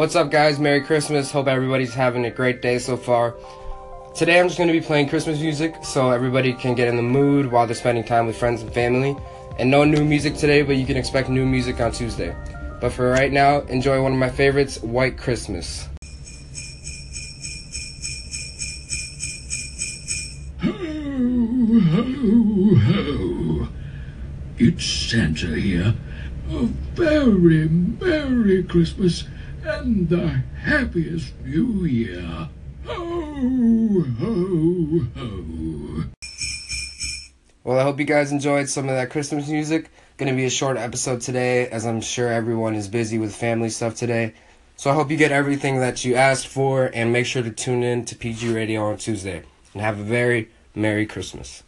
What's up, guys? Merry Christmas. Hope everybody's having a great day so far. Today, I'm just going to be playing Christmas music so everybody can get in the mood while they're spending time with friends and family. And no new music today, but you can expect new music on Tuesday. But for right now, enjoy one of my favorites, White Christmas. Ho, ho, ho. It's Santa here. A very Merry Christmas and the happiest New Year. Ho, ho, ho. Well, I hope you guys enjoyed some of that Christmas music. Gonna be a short episode today, as I'm sure everyone is busy with family stuff today. So I hope you get everything that you asked for, and make sure to tune in to PG Radio on Tuesday. And have a very Merry Christmas.